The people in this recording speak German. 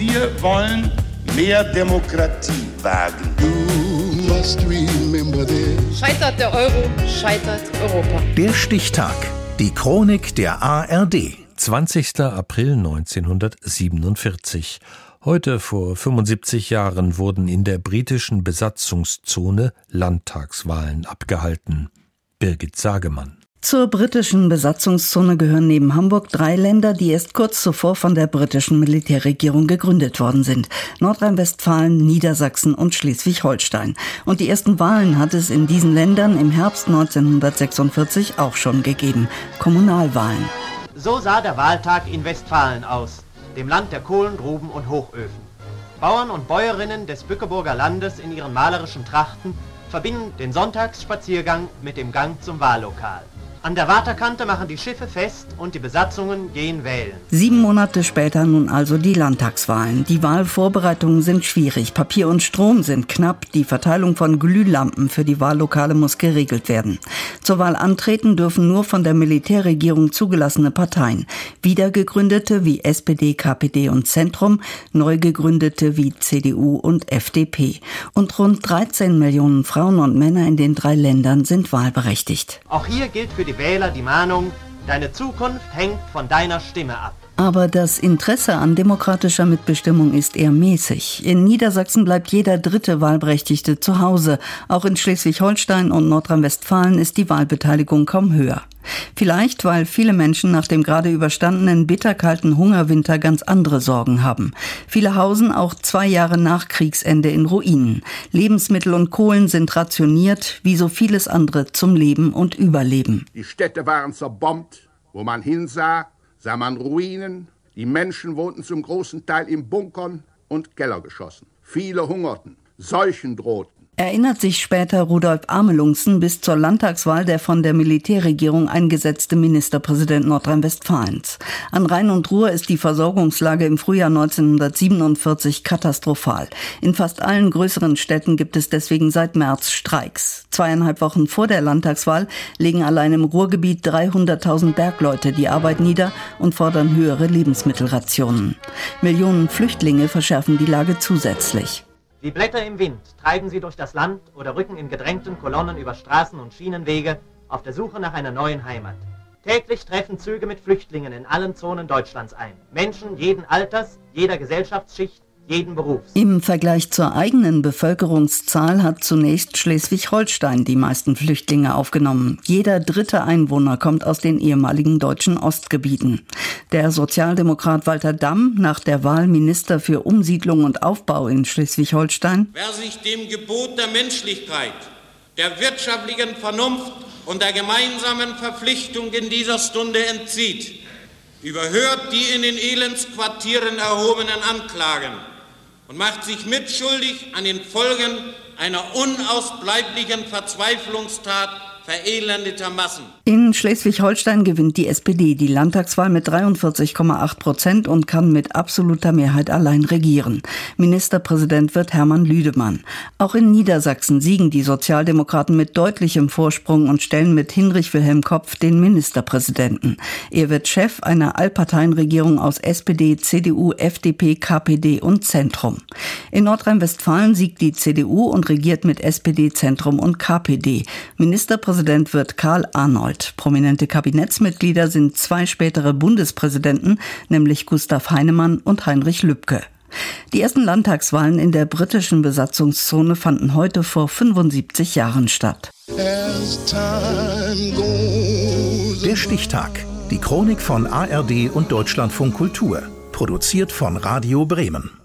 Wir wollen mehr Demokratie wagen. Scheitert der Euro, scheitert Europa. Der Stichtag. Die Chronik der ARD. 20. April 1947. Heute vor 75 Jahren wurden in der britischen Besatzungszone Landtagswahlen abgehalten. Birgit Sagemann. Zur britischen Besatzungszone gehören neben Hamburg drei Länder, die erst kurz zuvor von der britischen Militärregierung gegründet worden sind. Nordrhein-Westfalen, Niedersachsen und Schleswig-Holstein. Und die ersten Wahlen hat es in diesen Ländern im Herbst 1946 auch schon gegeben. Kommunalwahlen. So sah der Wahltag in Westfalen aus, dem Land der Kohlengruben und Hochöfen. Bauern und Bäuerinnen des Bückeburger Landes in ihren malerischen Trachten verbinden den Sonntagsspaziergang mit dem Gang zum Wahllokal. An der Waterkante machen die Schiffe fest und die Besatzungen gehen wählen. Sieben Monate später nun also die Landtagswahlen. Die Wahlvorbereitungen sind schwierig. Papier und Strom sind knapp. Die Verteilung von Glühlampen für die Wahllokale muss geregelt werden. Zur Wahl antreten dürfen nur von der Militärregierung zugelassene Parteien. Wiedergegründete wie SPD, KPD und Zentrum, neu gegründete wie CDU und FDP. Und rund 13 Millionen Frauen und Männer in den drei Ländern sind wahlberechtigt. Auch hier gilt für die Wähler die Mahnung, deine Zukunft hängt von deiner Stimme ab. Aber das Interesse an demokratischer Mitbestimmung ist eher mäßig. In Niedersachsen bleibt jeder dritte Wahlberechtigte zu Hause. Auch in Schleswig-Holstein und Nordrhein-Westfalen ist die Wahlbeteiligung kaum höher. Vielleicht, weil viele Menschen nach dem gerade überstandenen bitterkalten Hungerwinter ganz andere Sorgen haben. Viele hausen auch zwei Jahre nach Kriegsende in Ruinen. Lebensmittel und Kohlen sind rationiert, wie so vieles andere zum Leben und Überleben. Die Städte waren zerbombt, wo man hinsah, sah man Ruinen, die Menschen wohnten zum großen Teil in Bunkern und Kellergeschossen. Viele hungerten, Seuchen drohten. Erinnert sich später Rudolf Amelungsen bis zur Landtagswahl der von der Militärregierung eingesetzte Ministerpräsident Nordrhein-Westfalens. An Rhein und Ruhr ist die Versorgungslage im Frühjahr 1947 katastrophal. In fast allen größeren Städten gibt es deswegen seit März Streiks. Zweieinhalb Wochen vor der Landtagswahl legen allein im Ruhrgebiet 300.000 Bergleute die Arbeit nieder und fordern höhere Lebensmittelrationen. Millionen Flüchtlinge verschärfen die Lage zusätzlich. Wie Blätter im Wind treiben sie durch das Land oder rücken in gedrängten Kolonnen über Straßen und Schienenwege auf der Suche nach einer neuen Heimat. Täglich treffen Züge mit Flüchtlingen in allen Zonen Deutschlands ein. Menschen jeden Alters, jeder Gesellschaftsschicht, jeden Berufs. Im Vergleich zur eigenen Bevölkerungszahl hat zunächst Schleswig-Holstein die meisten Flüchtlinge aufgenommen. Jeder dritte Einwohner kommt aus den ehemaligen deutschen Ostgebieten. Der Sozialdemokrat Walter Damm, nach der Wahl Minister für Umsiedlung und Aufbau in Schleswig-Holstein. Wer sich dem Gebot der Menschlichkeit, der wirtschaftlichen Vernunft und der gemeinsamen Verpflichtung in dieser Stunde entzieht, überhört die in den Elendsquartieren erhobenen Anklagen und macht sich mitschuldig an den Folgen einer unausbleiblichen Verzweiflungstat verelendeter Massen. In Schleswig-Holstein gewinnt die SPD die Landtagswahl mit 43,8 Prozent und kann mit absoluter Mehrheit allein regieren. Ministerpräsident wird Hermann Lüdemann. Auch in Niedersachsen siegen die Sozialdemokraten mit deutlichem Vorsprung und stellen mit Hinrich Wilhelm Kopf den Ministerpräsidenten. Er wird Chef einer Allparteienregierung aus SPD, CDU, FDP, KPD und Zentrum. In Nordrhein-Westfalen siegt die CDU und regiert mit SPD, Zentrum und KPD. Ministerpräsident Bundespräsident wird Karl Arnold. Prominente Kabinettsmitglieder sind zwei spätere Bundespräsidenten, nämlich Gustav Heinemann und Heinrich Lübke. Die ersten Landtagswahlen in der britischen Besatzungszone fanden heute vor 75 Jahren statt. Der Stichtag. Die Chronik von ARD und Deutschlandfunk Kultur. Produziert von Radio Bremen.